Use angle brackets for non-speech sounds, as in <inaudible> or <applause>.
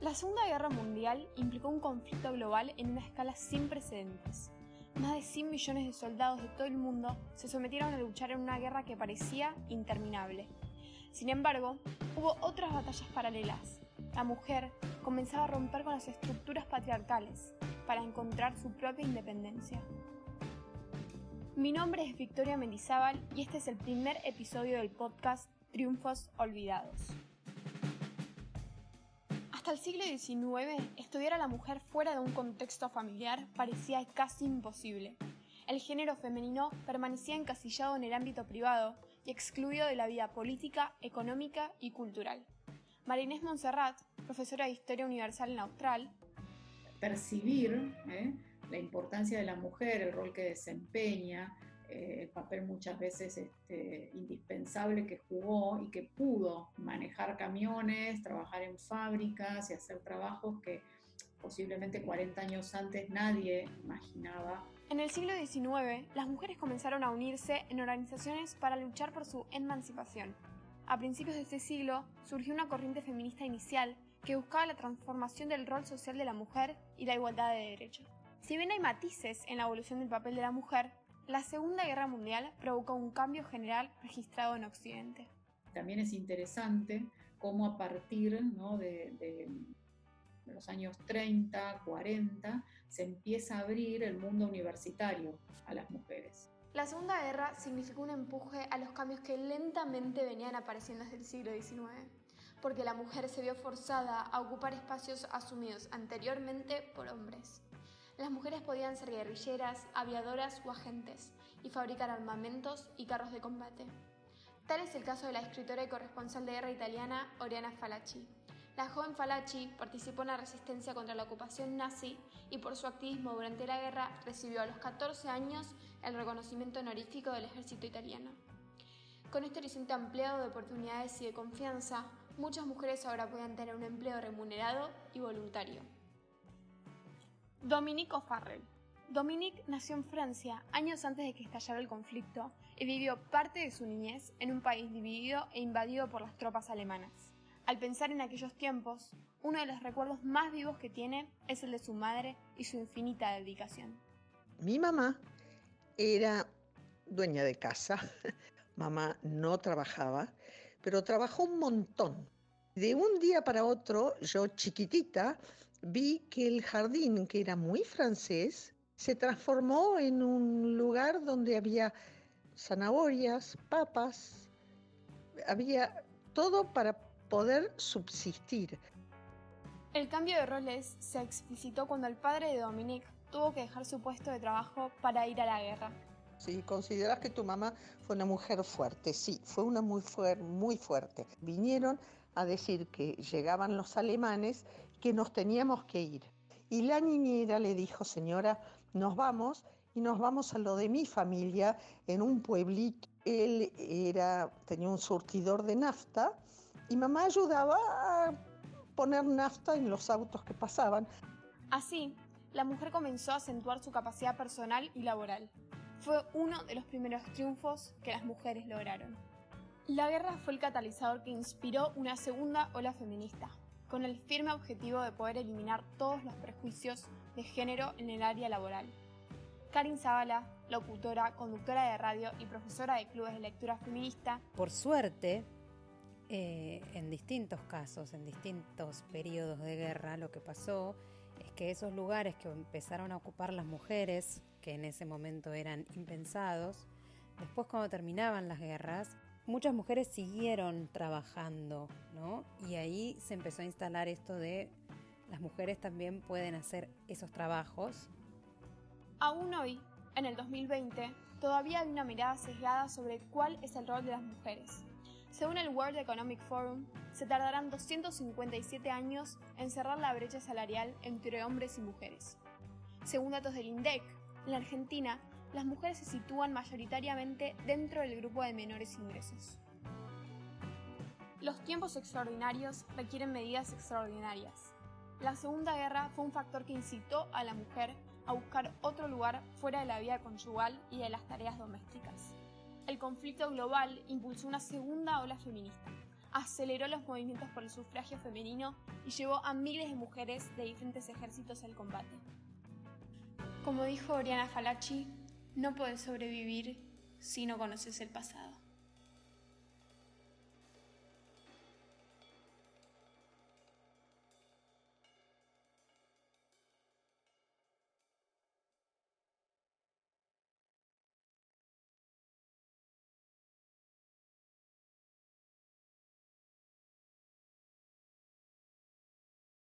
La Segunda Guerra Mundial implicó un conflicto global en una escala sin precedentes. Más de 100 millones de soldados de todo el mundo se sometieron a luchar en una guerra que parecía interminable. Sin embargo, hubo otras batallas paralelas. La mujer comenzaba a romper con las estructuras patriarcales para encontrar su propia independencia. Mi nombre es Victoria Mendizábal y este es el primer episodio del podcast Triunfos Olvidados. Hasta el siglo XIX, estudiar a la mujer fuera de un contexto familiar parecía casi imposible. El género femenino permanecía encasillado en el ámbito privado y excluido de la vida política, económica y cultural. Marinés Montserrat, profesora de Historia Universal en Austral, percibir ¿eh? la importancia de la mujer, el rol que desempeña, eh, el papel muchas veces este, indispensable que jugó y que pudo manejar camiones, trabajar en fábricas y hacer trabajos que posiblemente 40 años antes nadie imaginaba. En el siglo XIX, las mujeres comenzaron a unirse en organizaciones para luchar por su emancipación. A principios de este siglo surgió una corriente feminista inicial que buscaba la transformación del rol social de la mujer y la igualdad de derechos. Si bien hay matices en la evolución del papel de la mujer, la Segunda Guerra Mundial provocó un cambio general registrado en Occidente. También es interesante cómo a partir de, los años 30, 40, se empieza a abrir el mundo universitario a las mujeres. La Segunda Guerra significó un empuje a los cambios que lentamente venían apareciendo desde el siglo XIX, porque la mujer se vio forzada a ocupar espacios asumidos anteriormente por hombres. Las mujeres podían ser guerrilleras, aviadoras o agentes y fabricar armamentos y carros de combate. Tal es el caso de la escritora y corresponsal de guerra italiana Oriana Falacci. La joven Falacci participó en la resistencia contra la ocupación nazi y por su activismo durante la guerra recibió a los 14 años el reconocimiento honorífico del ejército italiano. Con este horizonte ampliado de oportunidades y de confianza, muchas mujeres ahora pueden tener un empleo remunerado y voluntario. Dominique O'Farrell. Dominique nació en Francia años antes de que estallara el conflicto y vivió parte de su niñez en un país dividido e invadido por las tropas alemanas. Al pensar en aquellos tiempos, uno de los recuerdos más vivos que tiene es el de su madre y su infinita dedicación. Mi mamá era dueña de casa. <laughs> mamá no trabajaba, pero trabajó un montón. De un día para otro, yo chiquitita, vi que el jardín, que era muy francés, se transformó en un lugar donde había zanahorias, papas, había todo para poder subsistir. El cambio de roles se explicitó cuando el padre de Dominique tuvo que dejar su puesto de trabajo para ir a la guerra. Si consideras que tu mamá fue una mujer fuerte, sí, fue una muy, muy fuerte. Vinieron a decir que llegaban los alemanes, que nos teníamos que ir. Y la niñera le dijo, señora, nos vamos y nos vamos a lo de mi familia en un pueblito. Él era, tenía un surtidor de nafta y mamá ayudaba a poner nafta en los autos que pasaban. Así, la mujer comenzó a acentuar su capacidad personal y laboral. Fue uno de los primeros triunfos que las mujeres lograron. La guerra fue el catalizador que inspiró una segunda ola feminista, con el firme objetivo de poder eliminar todos los prejuicios de género en el área laboral. Karin Zavala, locutora, conductora de radio y profesora de clubes de lectura feminista. Por suerte, eh, en distintos casos, en distintos periodos de guerra, lo que pasó es que esos lugares que empezaron a ocupar las mujeres, que en ese momento eran impensados, después cuando terminaban las guerras, muchas mujeres siguieron trabajando, ¿no? Y ahí se empezó a instalar esto de las mujeres también pueden hacer esos trabajos. Aún hoy, en el 2020, todavía hay una mirada sesgada sobre cuál es el rol de las mujeres. Según el World Economic Forum, se tardarán 257 años en cerrar la brecha salarial entre hombres y mujeres. Según datos del INDEC, en la Argentina las mujeres se sitúan mayoritariamente dentro del grupo de menores ingresos. Los tiempos extraordinarios requieren medidas extraordinarias. La Segunda Guerra fue un factor que incitó a la mujer a buscar otro lugar fuera de la vida conyugal y de las tareas domésticas. El conflicto global impulsó una segunda ola feminista. aceleró los movimientos por el sufragio femenino y llevó a miles de mujeres de diferentes ejércitos al combate. Como dijo Oriana Falachi, no puedes sobrevivir si no conoces el pasado.